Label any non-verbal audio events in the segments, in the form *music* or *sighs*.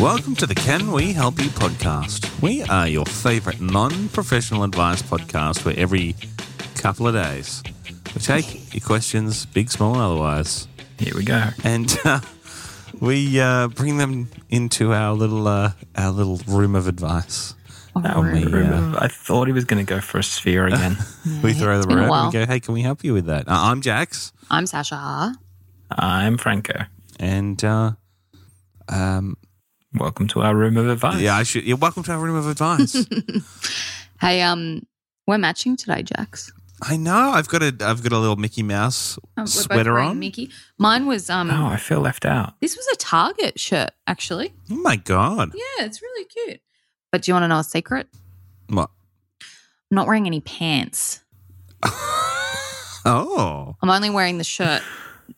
Welcome to the Can We Help You podcast. We are your favorite non professional advice podcast where every couple of days we take your questions, big, small, otherwise, Here we go. and uh, we uh, bring them into our little uh, our little room of advice. Now, we, uh, remember, I thought he was going to go for a sphere again. *laughs* we throw them been around and we go, hey, can we help you with that? Uh, I'm Jax. I'm Sasha. I'm Franco. And uh, um, Welcome to our room of advice. yeah, I should. Yeah, welcome to our room of advice. *laughs* *laughs* Hey, um, we're matching today, Jax. I know. I've got a I've got a little Mickey Mouse Um, sweater on. Mickey. Mine was um. Oh, I feel left out. This was a Target shirt, actually. Oh my god! Yeah, it's really cute. But do you want to know a secret? What? I'm not wearing any pants. *laughs* Oh, I'm only wearing the shirt.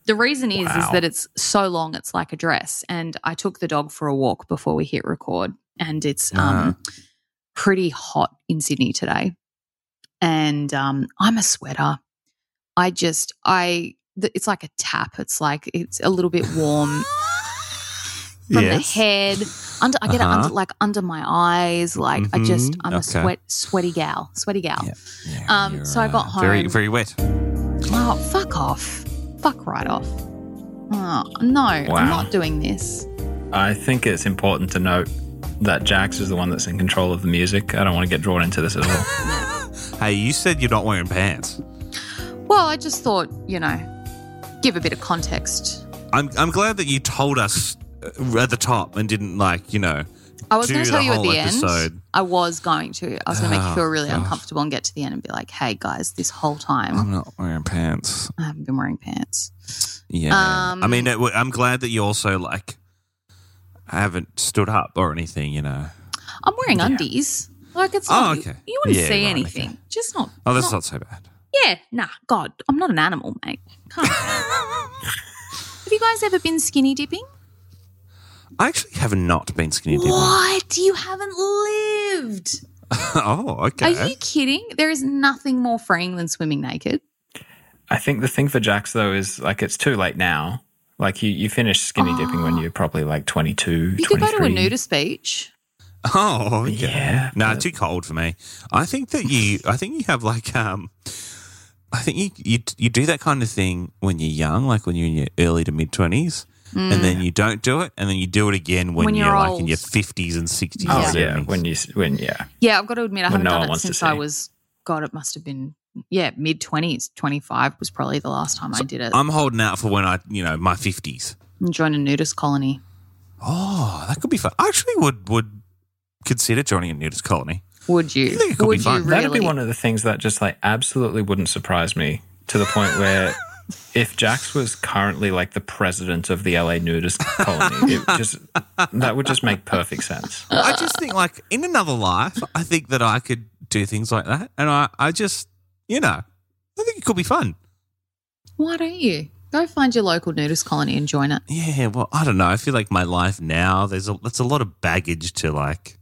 The reason is is that it's so long, it's like a dress. And I took the dog for a walk before we hit record, and it's um pretty hot in Sydney today. And um, I'm a sweater. I just I th- it's like a tap. It's like it's a little bit warm *laughs* from yes. the head under. I get Uh-huh. it under like under my eyes. Like I just. I'm Okay. a sweat sweaty gal, sweaty gal. Yeah. Yeah, Um, so I got uh, Very very wet. Oh, fuck off. Fuck right off. Oh, no, I'm not doing this. I think it's important to note that Jax is the one that's in control of the music. I don't want to get drawn into this at all. *laughs* Hey, you said you're not wearing pants. Well, I just thought, you know, give a bit of context. I'm I'm glad that you told us uh, at the top and didn't like you know. I was going to tell you at the episode. end. I was going to. I was going to make you feel really gosh. uncomfortable and get to the end and be like, hey, guys, this whole time I'm not wearing pants. I haven't been wearing pants. Yeah. Um, I mean, it, I'm glad that you also like haven't stood up or anything. You know. I'm wearing undies. Like, it's Oh, not, okay. you, wouldn't Yeah, see right, anything. okay. Just not. Oh, that's not- not so bad. Yeah, nah, God, I'm not an animal, mate. *laughs* Have you guys ever been skinny dipping? I actually have not been skinny dipping. What? You haven't lived. *laughs* oh, okay. Are you kidding? There is nothing more freeing than swimming naked. I think the thing for Jax, though, is like it's too late now. Like you, you finish skinny dipping when you're probably like 22, You could go to a nudist beach. *laughs* Oh, okay. Yeah, No, but- too cold for me. I think that you, I think you have like, um, I think you, you you do that kind of thing when you're young, like when you're in your early to mid twenties, and mm. then you don't do it, and then you do it again when, When you're, you're like in your fifties and sixties. Oh, and yeah. When you, when, yeah. Yeah, I've got to admit, I When haven't no done it since I was, God, it must have been, yeah, mid 20s. 25 was probably the last time I did it. I'm holding out for when I, you know, my fifties. and joined a nudist colony. Oh, that could be fun. I actually would would consider joining a nudist colony. Would you? I think it could be Would you really? That'd be one of the things that just like absolutely wouldn't surprise me to the point where if Jax was currently like the president of the LA nudist colony, it just that would just make perfect sense. I just think, like, in another life, I think that I could do things like that. And I, I just, you know, I think it could be fun. Why don't you go find your local nudist colony and join it? Yeah, well, I don't know. I feel like my life now, there's a, that's a lot of baggage to, like,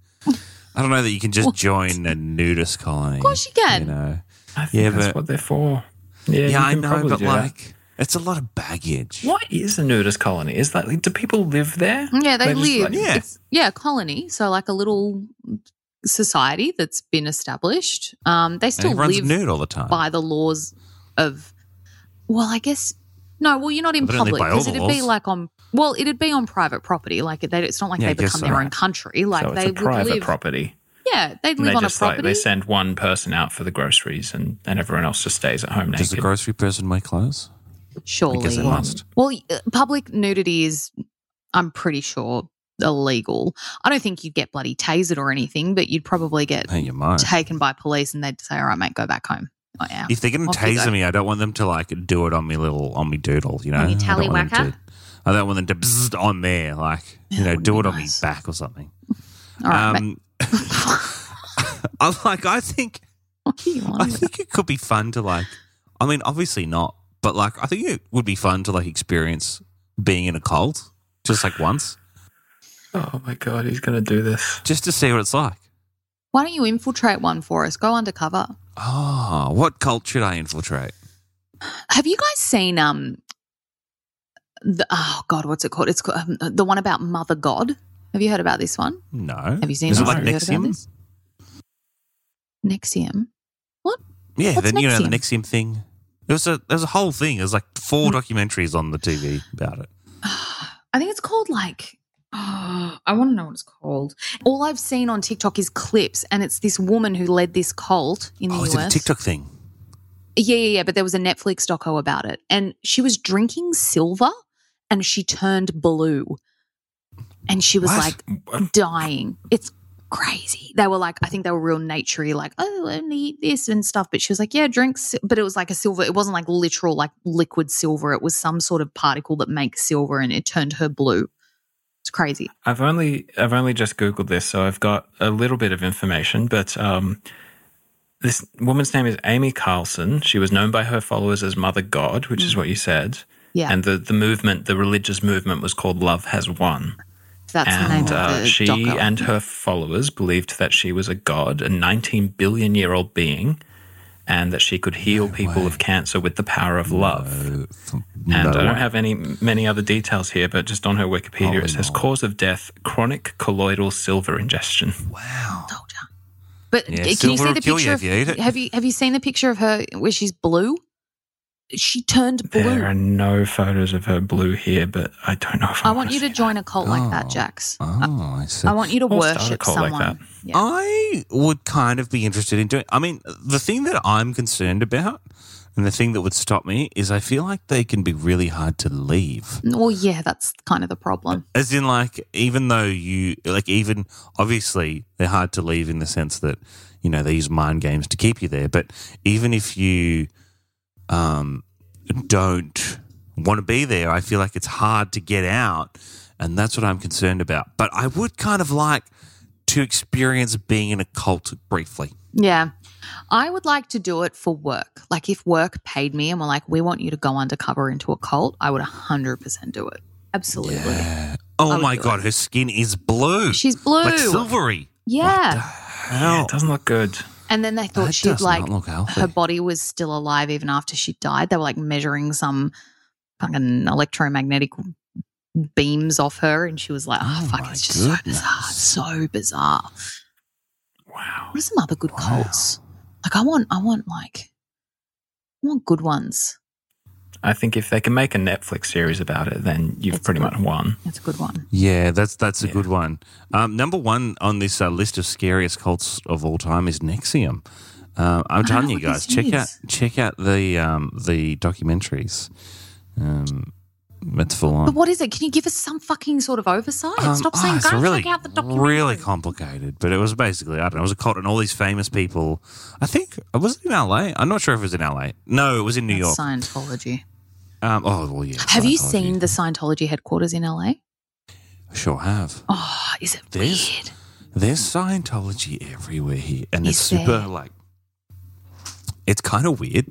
I don't know that you can just *laughs* join a nudist colony. Of course you can. You know? I think Yeah, that's but- what they're for. Yeah, Yeah, I can know, probably but do that. like, it's a lot of baggage. what is a nudist colony? Is that do people live there? Yeah, they They're just live. like- Yeah. It's, yeah, colony. So like a little society that's been established. Um, they still everyone's live nude all the time. by the laws of. Well, I guess no. Well, you're not in But public because it'd be like on. Well, it'd be on private property. Like they, it's not like Yeah, they become so. their own country. Like so it's they a would private live. property. Yeah, they'd live they on a just like property. they send one person out for the groceries, and, and everyone else just stays at home Does the grocery person wear clothes? Surely, I guess it must. Well, uh, public nudity is, I'm pretty sure, illegal. I don't think you'd get bloody tasered or anything, but you'd probably get Hey, you might. taken by police and they'd say, "All right, mate, go back home." Oh, yeah. If they're going to Off taser me, I don't want them to like do it on me little on me doodle. You know, On your I don't want them tallywhacker? to- I don't want them to bzzz on there, like you know, do be it on nice. me back or something. All right, um, *laughs* I like. I think. What do you I think it could be fun to like. I mean, obviously not, but like, I think it would be fun to like experience being in a cult just like once, oh my god, he's gonna do this. just to see what it's like. Why don't you infiltrate one for us? Go undercover. Oh, what cult should I infiltrate? Have you guys seen um the oh god, what's it called? It's called, um, the one about Mother God. Have you heard about this one? No. Have you seen Is it? it like Have you heard about NXIVM? this? NXIVM. What? Yeah, What's then you know the NXIVM? Thing. There was a there was a whole thing. There's like four Hmm. documentaries on the TV about it. *sighs* I think it's called like. Oh, *sighs* I want to know what it's called. All I've seen on TikTok is clips, and it's this woman who led this cult in the Oh, US. is it a TikTok thing? Yeah, yeah, yeah. But there was a Netflix doco about it, and she was drinking silver, and she turned blue, and she was What? like dying. It's crazy. They were like, I think they were real naturey, like, oh, only eat this and stuff. But she was like, yeah, drinks. but it was like a silver. It wasn't like literal, like liquid silver. It was some sort of particle that makes silver, and it turned her blue. It's crazy. I've only I've only just googled this, so I've got a little bit of information. But um, this woman's name is Amy Carlson. She was known by her followers as Mother God, which is what you said. Yeah, And the the movement, the religious movement, was called Love Has Won. That's the name and of uh, the she doco. and her followers believed that she was a god, a 19 billion year old being, and that she could heal people of cancer with the power of love. And I don't have any many other details here, but just on her Wikipedia, Holy it says moly. cause of death: chronic colloidal silver ingestion. Wow. But Yeah, can you silver see the picture? you of, you. Have you have you seen the picture of her where she's blue? She turned blue. There are no photos of her blue here, but I don't know if I, I want you to see join a cult like that, Oh. Jax. Oh, uh, I see. I want you to I'll start a worship cult like someone. that. Yeah. I would kind of be interested in doing. I mean, the thing that I'm concerned about, and the thing that would stop me, is I feel like they can be really hard to leave. Well, yeah, that's kind of the problem. As in, like, even though you, like, even obviously they're hard to leave in the sense that, you know, they use mind games to keep you there. But even if you um, don't want to be there, I feel like it's hard to get out. And that's what I'm concerned about. But I would kind of like to experience being in a cult briefly. Yeah. I would like to do it for work. Like if work paid me and were like, we want you to go undercover into a cult, I would 100% do it. Absolutely. Yeah. Oh my do god, her skin is blue. She's blue. Like silvery. Yeah. Yeah, Hell. it doesn't look good. And then they thought That she'd like her body was still alive even after she died. They were like measuring some fucking electromagnetic beams off her, and she was like, "Oh, Oh fuck, it's just so bizarre, so bizarre." Wow. What are some other good cults? Like, I want, I want like, I want good ones. I think if they can make a Netflix series about it, then you've It's pretty good. much won. That's a good one. Yeah, that's that's a Yeah. good one. Um, number one on this uh, list of scariest cults of all time is NXIVM. Uh, I'm telling you guys, this check out check out the um, the documentaries. Um, it's full on. But what is it? Can you give us some fucking sort of oversight? Um, Stop oh, saying, "Go really, check out the documentary." Really complicated, but it was basically I don't know. It was a cult, and all these famous people. I think was it in LA? I'm not sure if it was in LA. No, it was in New That's York. Scientology. Um, oh well, yeah. Have you seen the Scientology headquarters in LA? I Sure have. Oh, is it There's- weird? There's Scientology everywhere here, and Is it's super there? like. It's kind of weird.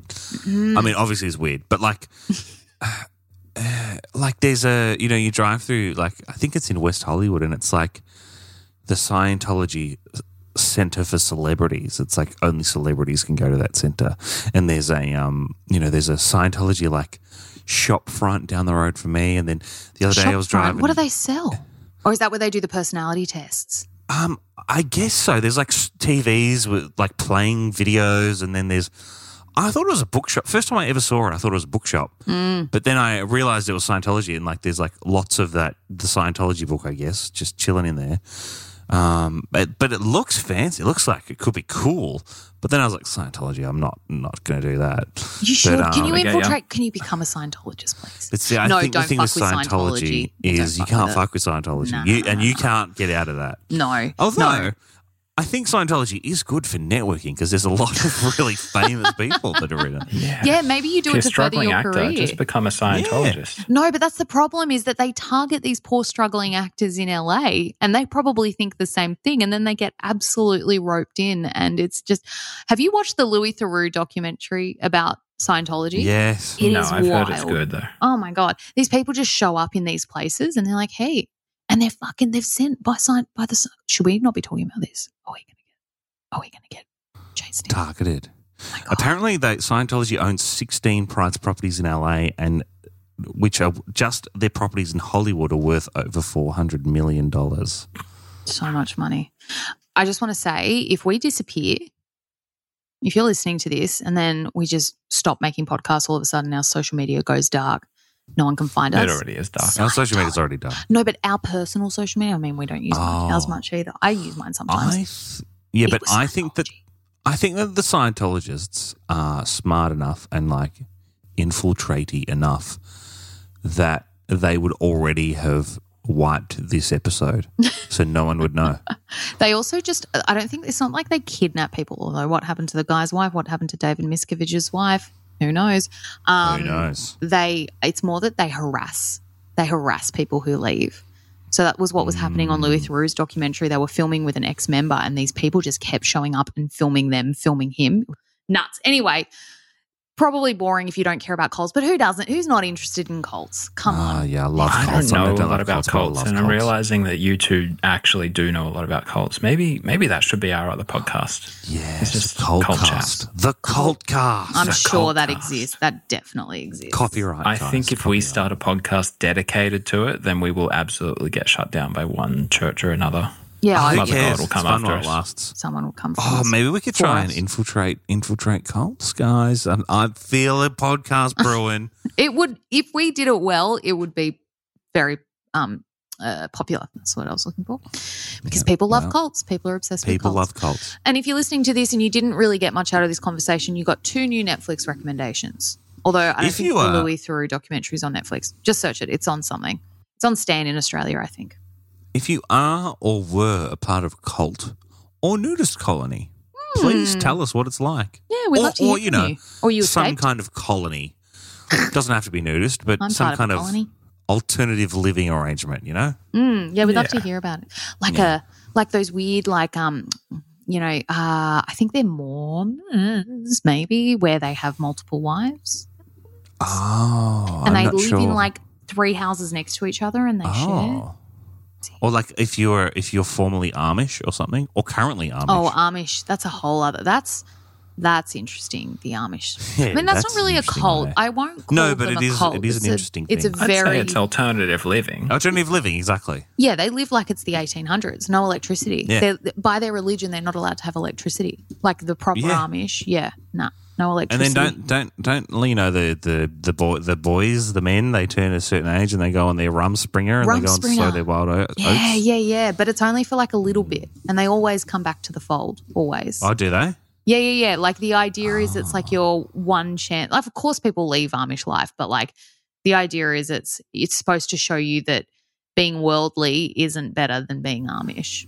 Mm. I mean, obviously it's weird, but like, *laughs* uh, *sighs* like there's a you know you drive through like I think it's in West Hollywood, and it's like the Scientology center for celebrities. It's like only celebrities can go to that center, and there's a um you know there's a Scientology like shop front down the road for me, and then the other day I was Shopfront, driving. What do they sell? Or is that where they do the personality tests? Um, I guess so. There's like TVs with like playing videos, and then there's. I thought it was a bookshop. First time I ever saw it, I thought it was a bookshop. Mm. But then I realized it was Scientology, and like there's like lots of that the Scientology book, I guess, just chilling in there. Um, but but it looks fancy. It looks like it could be cool. But then I was like, Scientology, I'm not not going to do that. You should. But, can um, you I get ya. infiltrate? Can you become a Scientologist, please? But see, I No, think don't thing fuck with with Scientology, Scientology. is you can't with fuck with Scientology. Nah, you, nah, and you can't get out of that. No. Although no. I think Scientology is good for networking because there's a lot of *laughs* really famous people that are in it. Yeah. Yeah, maybe you do If you're it a to further struggling your actor, career. just become a Scientologist. No, but that's the problem is that they target these poor struggling actors in LA and they probably think the same thing and then they get absolutely roped in and it's just Have you watched the Louis Theroux documentary about Scientology? Yes. It no, is I've heard it's wild. good though. Oh my god. These people just show up in these places and they're like, "Hey," and they're fucking they've sent by sign by the should we not be talking about this? Are we going to get Are we to get chased? in? Targeted. Oh. Apparently, they, Scientology owns 16 private properties in LA, and which are just their properties in Hollywood are worth over $400 million. so much money. I just want to say if we disappear, if you're listening to this and then we just stop making podcasts, all of a sudden our social media goes dark. No one can find us. It already is dark. Our social media's already done. No, but our personal social media, I mean, we don't use Oh. as much either. I use mine sometimes. I yeah, It but I think that I think that the Scientologists are smart enough and like infiltratey enough that they would already have wiped this episode, *laughs* so no one would know. They also just, I don't think it's not like they kidnap people, although what happened to the guy's wife, what happened to David Miscavige's wife, who knows? Um, Who knows? They, it's more that they harass, they harass people who leave. So that was what was happening on Louis Theroux's documentary. They were filming with an ex member, and these people just kept showing up and filming them, filming him. Nuts. Anyway, probably boring if you don't care about cults, but who doesn't? Who's not interested in cults? Come Ah, on. yeah, I love I cults. don't know a lot about but I cults, love and I'm cults. realizing that you two actually do know a lot about cults. Maybe, maybe that should be our other podcast. Yes, It's just cult cult cast. The cult cast. I'm The sure cult that cast. exists. That definitely exists. Copyright. I guys, think if we start a podcast dedicated to it, then we will absolutely get shut down by one church or another. Yeah, Oh, I, who Mother God cares? will It's come fun after while it lasts. someone will come. For Oh, us. maybe we could For try us. and infiltrate infiltrate cults, guys. I, I feel a podcast *laughs* brewing. It would if we did it well, it would be very um uh, popular. That's what I was looking for. Because Yeah, people love well, cults. People are obsessed People with cults. People love cults. cults. And if you're listening to this and you didn't really get much out of this conversation, you got two new Netflix recommendations. Although I don't If think you the are- Louis Theroux documentaries on Netflix. Just search it. It's on something. It's on Stan in Australia, I think. If you are or were a part of a cult or nudist colony, please tell us what it's like. Hmm. Yeah, we'd or, love to hear or you know, you. Or you some escaped. kind of colony. It Doesn't have to be nudist, but I'm some part of kind of alternative living arrangement. You know, Mm, yeah, we'd love to hear about it. Like a like those weird like um you know, uh I think they're Mormons maybe where they have multiple wives oh, and I'm they live sure. in like three houses next to each other and they share. Oh. Or like if you're if you're formerly Amish or something, or currently Amish. Oh, Amish, that's a whole other that's that's interesting, the Amish. Yeah, *laughs* I mean that's, that's not really a cult. though. I won't call No, but them it a is- cult. it is an It's a- interesting It's a thing. I'd very say it's alternative living. Oh, alternative living, exactly. Yeah, they live like it's the 1800s. No electricity. Yeah. They're, by their religion, they're not allowed to have electricity. Like the proper Yeah. Amish. Yeah, nah, no And then don't don't don't you know the the the boy the boys the men they turn a certain age and they go on their rumspringa and they go and sow their wild oats. Yeah, yeah, yeah. But it's only for like a little bit, and they always come back to the fold. Always. Oh, do they? Yeah, yeah, yeah. Like the idea is it's like your one chance. Like, of course, people leave Amish life, but like the idea is it's it's supposed to show you that being worldly isn't better than being Amish.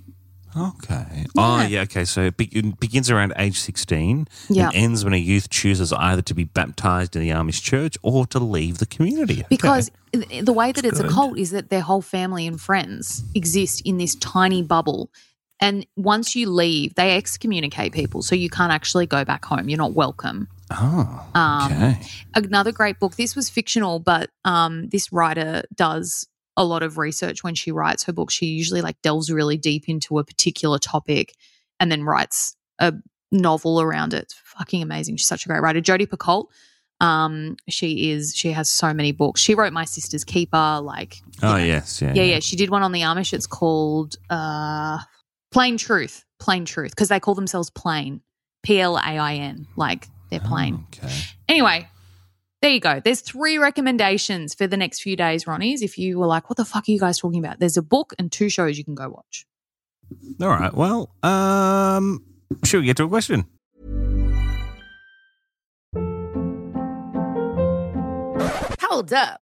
Okay. Oh, Yeah. Okay. So it be- it begins around age 16 Yeah. and ends when a youth chooses either to be baptized in the Amish church or to leave the community. Okay. Because th- the way that it's a cult is that their whole family and friends exist in this tiny bubble. And once you leave, they excommunicate people. So you can't actually go back home. You're not welcome. Oh, Um, okay. Another great book. This was fictional, but um, this writer does a lot of research when she writes her book. She usually like delves really deep into a particular topic and then writes a novel around it. It's fucking amazing. She's such a great writer. Jodi Picoult. Um, she is. She has so many books. She wrote My Sister's Keeper. Like, Oh, yes. Yeah. yeah, yeah. She did one on the Amish. It's called uh, Plain Truth. Plain Truth because they call themselves Plain. P L A I N. Like they're plain. Okay. Anyway, there you go. There's three recommendations for the next few days, Ronnie's. If you were like, what the fuck are you guys talking about? There's a book and two shows you can go watch. All right. Well, um, should we get to a question? Hold up.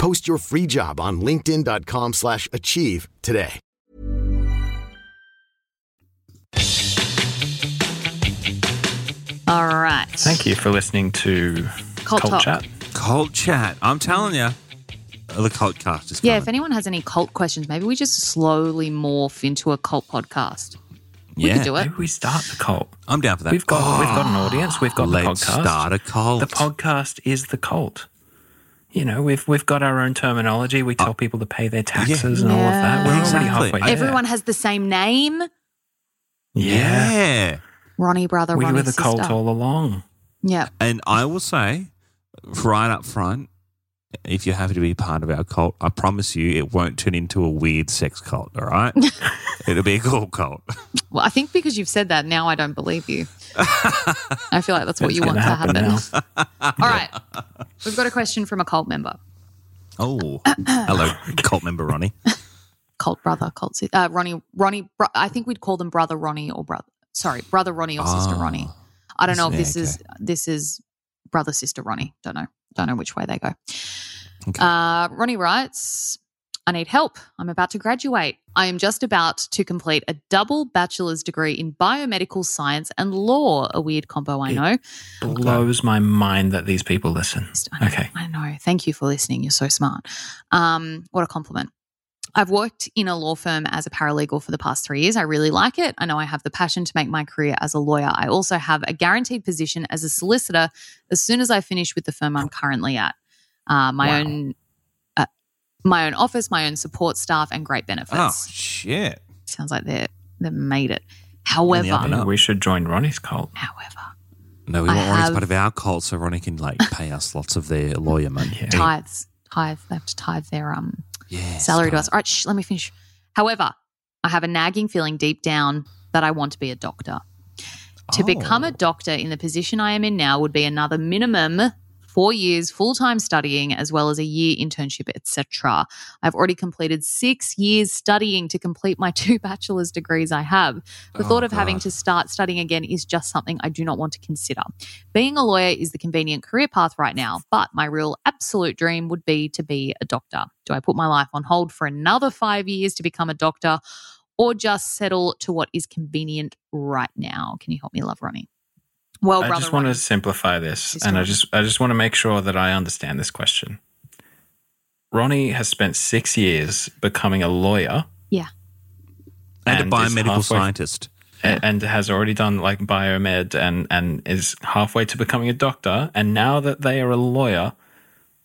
Post your free job on linkedin.com/achieve slash achieve today. All right. Thank you for listening to Cult Cult Chat. Cult chat. I'm telling you, the cult cast is Yeah, if anyone has any cult questions, maybe we just slowly morph into a cult podcast. We yeah. could do it. Maybe we start the cult. I'm down for that. We've got we've got an oh, audience. We've got the Let's podcast. start a cult. The podcast is the cult. You know, we've we've got our own terminology. We tell people to pay their taxes and all of that. We're Yeah. already Exactly. halfway. there. Everyone has the same name. yeah. yeah. Ronnie brother, We Ronnie were the sister. cult all along. Yeah. And I will say, right up front, if you're happy to be part of our cult, I promise you it won't turn into a weird sex cult, all right? *laughs* It'll be a cool cult. Well, I think because you've said that, now I don't believe you. *laughs* I feel like that's what you want to happen. happen *laughs* All right. We've got a question from a cult member. Oh, hello, cult member Ronnie. Cult brother, cult sister. Uh, Ronnie, Ronnie, bro- I think we'd call them brother Ronnie or brother. Sorry, brother Ronnie or sister Oh. Ronnie. I don't know if Yeah, this is this is brother sister Ronnie. Don't know. Don't know which way they go. Okay. Uh, Ronnie writes, I need help. I'm about to graduate. I am just about to complete a double bachelor's degree in biomedical science and law. A weird combo, I know. Blows my mind that these people listen. I know, Okay. I know. Thank you for listening. You're so smart. Um, what a compliment. I've worked in a law firm as a paralegal for the past three years. I really like it. I know I have the passion to make my career as a lawyer. I also have a guaranteed position as a solicitor as soon as I finish with the firm I'm currently at. Uh, my Wow. own, uh, my own office, my own support staff, and great benefits. Oh shit! Sounds like they're they've made it. However, up and Maybe up. we should join Ronnie's cult. however, No, we want Ronnie's have- part of our cult, so Ronnie can like pay us lots of their lawyer money. Tithes, tithes, they have to tithe their um Yeah, salary to us. All right, shh, let me finish. However, I have a nagging feeling deep down that I want to be a doctor. To become Oh. a doctor in the position I am in now would be another minimum four years full time studying, as well as a year internship, etc. I've already completed six years studying to complete my *laughs* two bachelor's degrees I have. The Oh, thought of having to start studying again is just something I do not want to consider. Being a lawyer is the convenient career path right now, but my real absolute dream would be to be a doctor. Do I put my life on hold for another five years to become a doctor or just settle to what is convenient right now? Can you help me, love Ronnie? Well, I brother just want to simplify this, Sister and I just I just want to make sure that I understand this question. Ronnie has spent six years becoming a lawyer Yeah. and, and a biomedical halfway- scientist. a- and has already done like biomed and and is halfway to becoming a doctor. And now that they are a lawyer,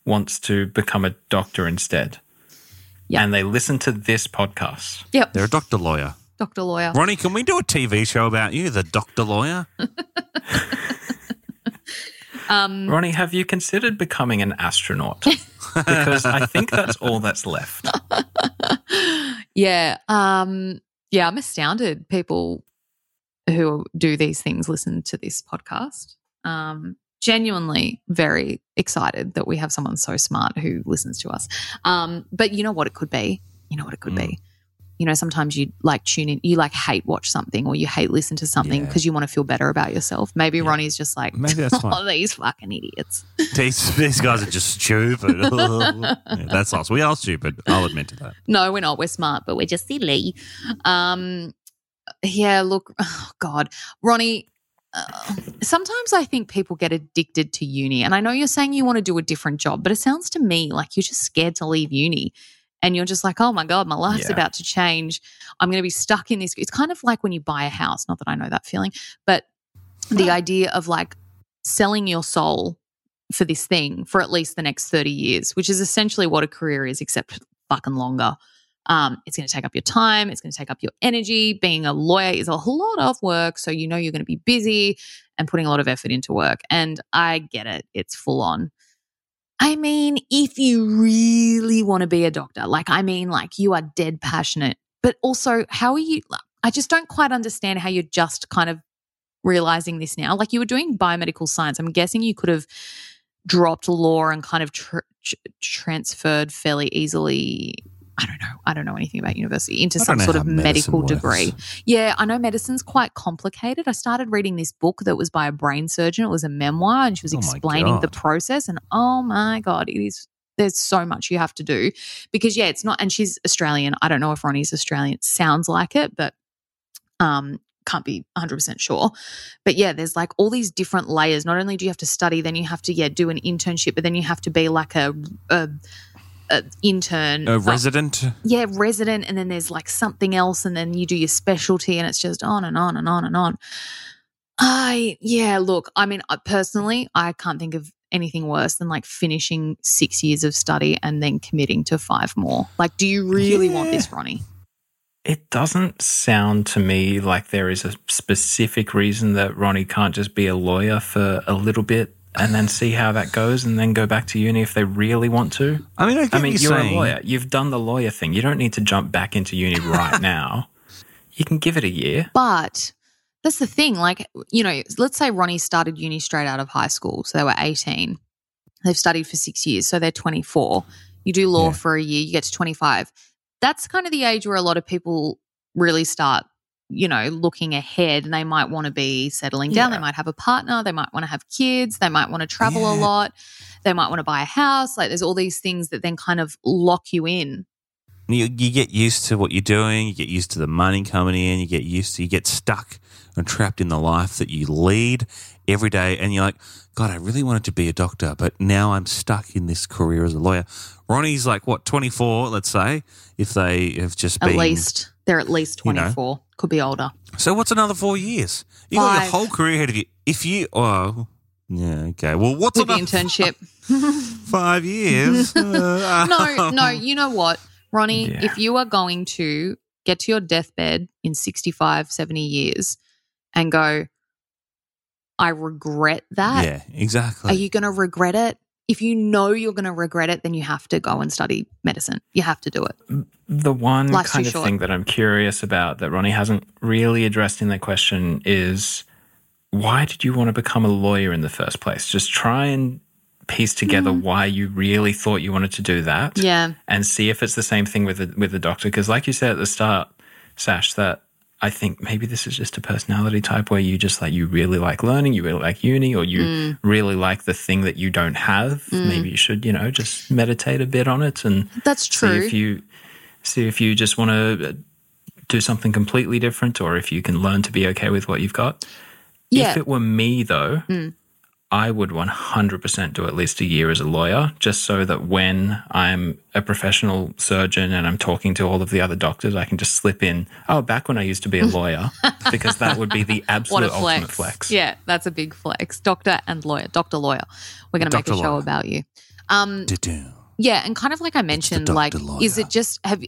wants to become a doctor instead. Yeah. And they listen to this podcast. Yep. They're a doctor lawyer. Dr. Lawyer. Ronnie, can we do a TV show about you, the doctor lawyer? *laughs* Um, Ronnie, have you considered becoming an astronaut? *laughs* because I think that's all that's left. *laughs* yeah. Um, yeah, I'm astounded people who do these things listen to this podcast. Um, genuinely very excited that we have someone so smart who listens to us. Um, but you know what it could be? You know what it could be? You know, sometimes you like tune in, you like hate watch something or you hate listen to something Yeah. because you want to feel better about yourself. Maybe Ronnie's just like, Maybe that's *laughs* oh, these fucking idiots. *laughs* these, these guys are just stupid. *laughs* Yeah, that's us. We are stupid. I'll admit to that. No, we're not. We're smart, but we're just silly. Um, yeah, look, oh God, Ronnie. Uh, sometimes I think people get addicted to uni, and I know you're saying you want to do a different job, but it sounds to me like you're just scared to leave uni, and you're just like, oh my god, my life's Yeah. about to change. I'm going to be stuck in this. It's kind of like when you buy a house. Not that I know that feeling, but the idea of like selling your soul for this thing for at least the next 30 years, which is essentially what a career is, except fucking longer. Um, it's going to take up your time. It's going to take up your energy. Being a lawyer is a lot of work. So you know you're going to be busy and putting a lot of effort into work. And I get it. It's full on. I mean, if you really want to be a doctor, like, I mean, like you are dead passionate, but also, how are you? I just don't quite understand how you're just kind of realizing this now. Like, you were doing biomedical science. I'm guessing you could have dropped law and kind of tr- tr- transferred fairly easily. I don't know. I don't know anything about university into some sort of medical works. degree. Yeah, I know medicine's quite complicated. I started reading this book that was by a brain surgeon. It was a memoir, and she was Oh explaining the process. And oh my god, it is. There's so much you have to do because yeah, it's not. And she's Australian. I don't know if Ronnie's Australian. It sounds like it, but um, can't be 100% sure. But yeah, there's like all these different layers. Not only do you have to study, then you have to yeah do an internship, but then you have to be like a, a, a intern, A Uh, resident. yeah, resident, and then there's like something else, and then you do your specialty, and it's just on and on and on and on. I yeah, look, I mean, I- personally, I can't think of anything worse than like finishing six years of study and then committing to five more. Like, do you really want this, Ronnie? It doesn't sound to me like there is a specific reason that Ronnie can't just be a lawyer for a little bit and then see how that goes and then go back to uni if they really want to. I mean, I, get I mean, you're you're saying. a lawyer. You've done the lawyer thing. You don't need to jump back into uni right *laughs* now. You can give it a year. But that's the thing. Like, you know, let's say Ronnie started uni straight out of high school. So they were 18. They've studied for six years. So they're 24. You do law Yeah. for a year, you get to 25. That's kind of the age where a lot of people really start, you know, looking ahead and they might want to be settling down. Yeah. They might have a partner. They might want to have kids. They might want to travel a lot. They might want to buy a house. Like, there's all these things that then kind of lock you in. You, you get used to what you're doing. You get used to the money coming in. You get used to, you get stuck and trapped in the life that you lead every day. And you're like, God, I really wanted to be a doctor, but now I'm stuck in this career as a lawyer. Ronnie's like, what, 24, let's say, if they have just At been. least they're at least you know. 24. Could be older. So what's another four years? You got your whole career ahead of you. If you, oh, yeah, okay. Well, what's With the another *laughs* internship. five years? *laughs* Uh, no, no, you know what, Ronnie? Yeah. If you are going to get to your deathbed in 65, 70 years and go, I regret that, Yeah, exactly. are you going to regret it? If you know you're going to regret it, then you have to go and study medicine. You have to do it. The one Life's kind of short. thing that I'm curious about that Ronnie hasn't really addressed in that question is why did you want to become a lawyer in the first place? Just try and piece together why you really thought you wanted to do that. Mm. Yeah. And see if it's the same thing with the, with the doctor. Because, like you said at the start, Sash, that I think maybe this is just a personality type where you just like, you really like learning, you really like uni, or you Mm. really like the thing that you don't have. Maybe you should, you know, just meditate a bit on it and That's true. See if you see if you just want to do something completely different, or if you can learn to be okay with what you've got. Yeah. If it were me, though, Mm. I would 100% do at least a year as a lawyer, just so that when I'm a professional surgeon and I'm talking to all of the other doctors, I can just slip in, oh, back when I used to be a lawyer, *laughs* because that would be the what absolute a flex. ultimate flex. Yeah, that's a big flex. Doctor and lawyer. Doctor lawyer. We're going to make Doctor a show lawyer. about you. Um, yeah, and kind of like I mentioned, Dr. like, is it just have?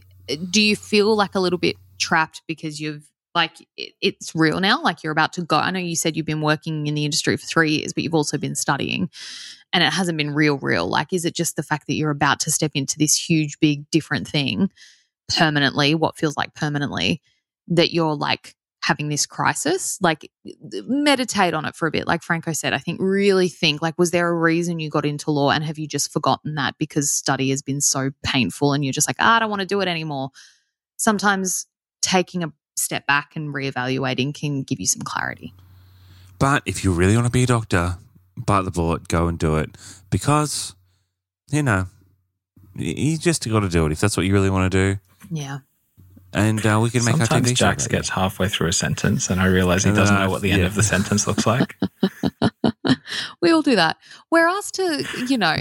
Do you feel like a little bit trapped because you've like it, it's real now? Like you're about to go. I know you said you've been working in the industry for three years, but you've also been studying, and it hasn't been real, real. Like, is it just the fact that you're about to step into this huge, big, different thing permanently? What feels like permanently that you're like having this crisis like meditate on it for a bit like franco said i think really think like was there a reason you got into law and have you just forgotten that because study has been so painful and you're just like ah, i don't want to do it anymore sometimes taking a step back and reevaluating can give you some clarity But if you really want to be a doctor, bite the bullet, go and do it. Because, you know, you just got to do it if that's what you really want to do. yeah And uh, we can make our Sometimes TV show. Jax gets halfway through a sentence and I realize he And doesn't I- know what the end yeah. of the sentence looks like. *laughs* we all do that we're asked to you know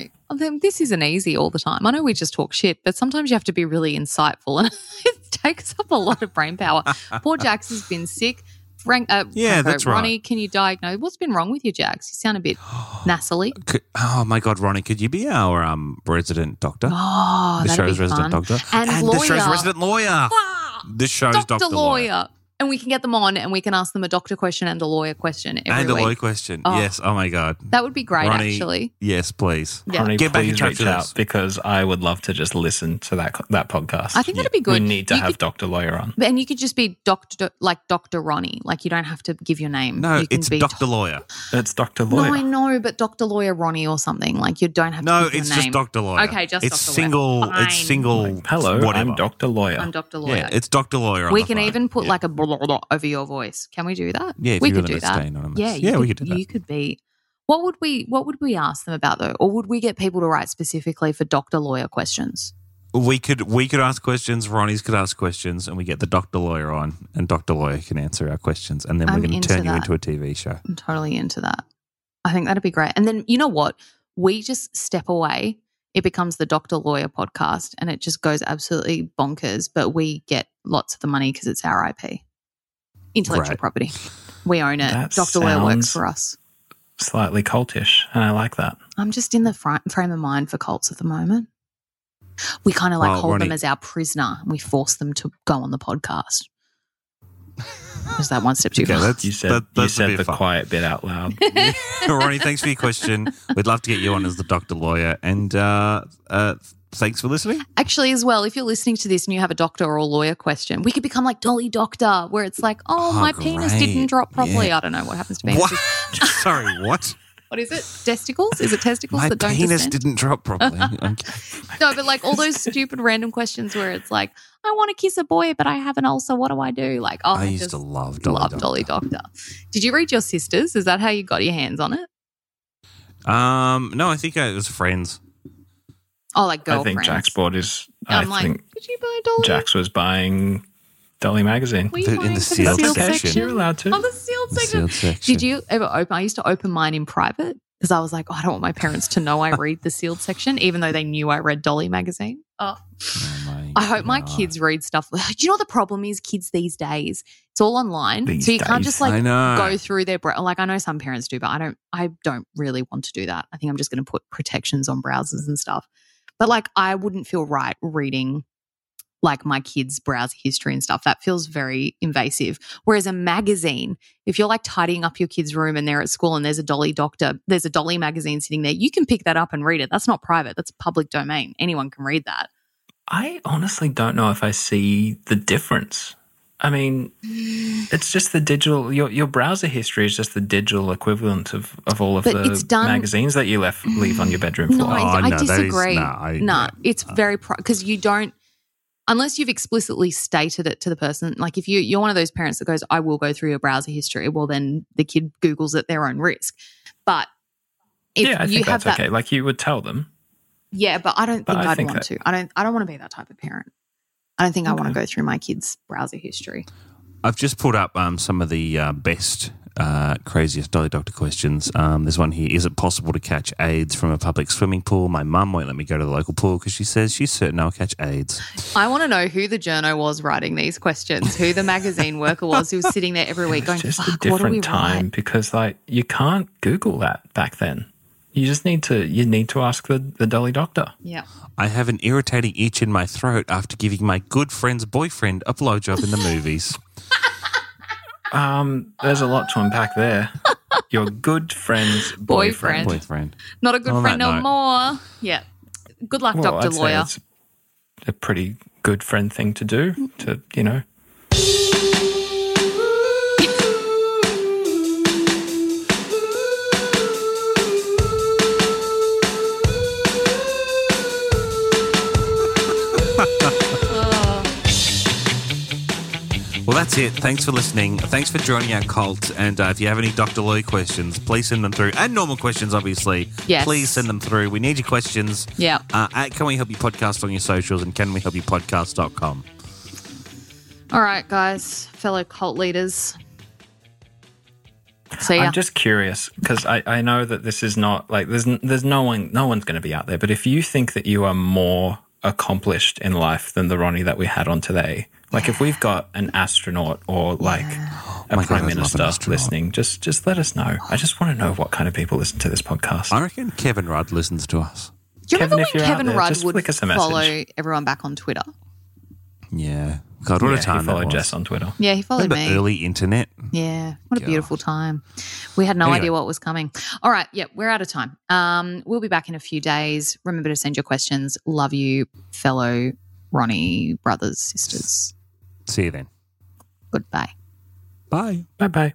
this isn't easy all the time i know we just talk shit but sometimes you have to be really insightful and *laughs* it takes up a lot of brain power poor jax has been sick Frank, uh, Yeah, Franco, that's right. Ronnie, can you diagnose what's been wrong with you, Jax? You sound a bit *gasps* nasally. Oh my God, Ronnie, could you be our um, resident doctor? Oh, the show's be resident fun. doctor. And lawyer. the show's resident lawyer. Ah, This show's doctor, Dr. lawyer. And we can get them on and we can ask them a doctor question and a lawyer question every And a week. lawyer question. Oh. Yes. Oh my God. That would be great, Ronnie, actually. Yes, please. Yeah. Ronnie, Get back in please touch reach with out us. because I would love to just listen to that that podcast. I think that'd be good. We need to You have could- Dr. Lawyer on. And you could just be Doctor, like Doctor Ronnie. Like you don't have to give your name. No, you can it's be Dr. Lawyer. It's Dr. Lawyer. No, I know, but Dr. Lawyer Ronnie or something. Like you don't have to No, give your it's just Dr. Lawyer. Okay, just it's Dr. single. Lawyer. It's Fine. single. Hello, whatever. I'm Dr. Lawyer. I'm Dr. Lawyer. Yeah, it's Dr. Lawyer. On we the can phone. even put like a blah, blah, over your voice. Can we do that? Yeah, if we could do that. stay anonymous. Yeah, Yeah, you we could, could do that. You could be. What would we? What would we ask them about though, or would we get people to write specifically for Doctor Lawyer questions? We could we could ask questions. Ronnie's could ask questions, and we get the Doctor Lawyer on, and Doctor Lawyer can answer our questions, and then I'm we're going to turn you into a TV show. I'm totally into that. I think that'd be great. And then you know what? We just step away. It becomes the Doctor Lawyer podcast, and it just goes absolutely bonkers. But we get lots of the money because it's our IP, intellectual Great. property. We own it. That Doctor Lawyer works for us. Slightly cultish, and I like that. I'm just in the fri- frame of mind for cults at the moment. We kind of like Well, hold them as our prisoner and we force them to go on the podcast. *laughs* Is that one step too Okay, far? that's You said that, you that's a said the fun. quiet bit out loud. *laughs* Ronnie, thanks for your question. We'd love to get you on as the Doctor Lawyer, and uh, uh, thanks for listening. Actually, as well, if you're listening to this and you have a doctor or a lawyer question, we could become like Dolly Doctor, where it's like, oh, Oh, my penis didn't drop properly. Yeah. I don't know what happens to me. What? *laughs* Sorry, what? What is it? Testicles? Is it testicles My that don't penis distend? didn't drop properly. *laughs* Okay. No, but like all those stupid random questions where it's like, I want to kiss a boy, but I have an ulcer. What do I do? Like, oh, I used to love Dolly love Doctor. Dolly Doctor. Did you read your sisters? Is that how you got your hands on it? Um, no, I think uh, it was friends. Oh, like I think Jax bought his. I I'm like, think could you buy Dolly? Jax was buying Dolly magazine. Were you The- in buying the for sealed sealed section. You're allowed to. Oh, the sealed The section. sealed section. Did you ever open? I used to open mine in private because I was like, oh, I don't want my parents to know I *laughs* read the sealed section, even though they knew I read Dolly magazine. Oh, Oh my I hope my God. kids read stuff. Do *laughs* you know what the problem is? Kids these days, it's all online, These so you can't days. just like know. go through their bro- like. I know some parents do, but I don't. I don't really want to do that. I think I'm just going to put protections on browsers and stuff. But like, I wouldn't feel right reading like my kids' browser history and stuff. That feels very invasive. Whereas a magazine, if you're like tidying up your kid's room and they're at school and there's a Dolly Doctor, there's a Dolly magazine sitting there, you can pick that up and read it. That's not private. That's public domain. Anyone can read that. I honestly don't know if I see the difference. I mean, it's just the digital. Your your browser history is just the digital equivalent of, of all of But the done- magazines that you left leave on your bedroom No, floor. I, Oh, I no, that is- disagree. no, I- nah, yeah. it's very because you don't unless you've explicitly stated it to the person. Like if you you're one of those parents that goes, "I will go through your browser history," well, then the kid googles at their own risk. But if yeah, I you think have that's that, okay. Like you would tell them. yeah, but I don't But think I I'd think want that- to. I don't. I don't want to be that type of parent. I don't think I want to go through my kid's browser history. I've just put up um, some of the uh, best, uh, craziest Dolly Doctor questions. Um, there's one here. Is it possible to catch AIDS from a public swimming pool? My mum won't let me go to the local pool because she says she's certain I'll catch AIDS. I want to know who the journo was writing these questions, who the magazine *laughs* worker was who was sitting there every week going, It's just "Fuck, a what do we different time write?" because like you can't Google that back then. You just need to you need to ask the, the Dolly doctor. Yeah. I have an irritating itch in my throat after giving my good friend's boyfriend a blowjob in the movies. *laughs* Um, there's a lot to unpack there. Your good friend's boyfriend. *laughs* Boyfriend. boyfriend. Not a good On friend no note. more. Yeah. Good luck, Well, Doctor I'd say Lawyer. it's a pretty good friend thing to do. To you know, Well, that's it. Thanks for listening. Thanks for joining our cult. And uh, if you have any Dr. Louis questions, please send them through. And normal questions, obviously. Yes. Please send them through. We need your questions. Yeah. Uh, at Can We Help You Podcast on your socials and Can We Help You Podcast.com. All right, guys, fellow cult leaders. See ya. I'm just curious because I, I know that this is not like there's there's no one no one's going to be out there. But if you think that you are more accomplished in life than the Ronnie that we had on today, like if we've got an astronaut or like a oh my God, prime I'd love an minister listening, just just let us know. I just want to know what kind of people listen to this podcast. I reckon Kevin Rudd listens to us. Do you Kevin, remember when Kevin there, Rudd would flick us a message. follow everyone back on Twitter? Yeah. God, what yeah, a time he that followed was. Jess on Twitter. Yeah, he followed Remember me. early internet? Yeah, what a beautiful time. We had no Anyway. idea what was coming. All right, yeah, we're out of time. Um, we'll be back in a few days. Remember to send your questions. Love you, fellow Ronnie brothers, sisters. See you then. Goodbye. Bye. Bye bye.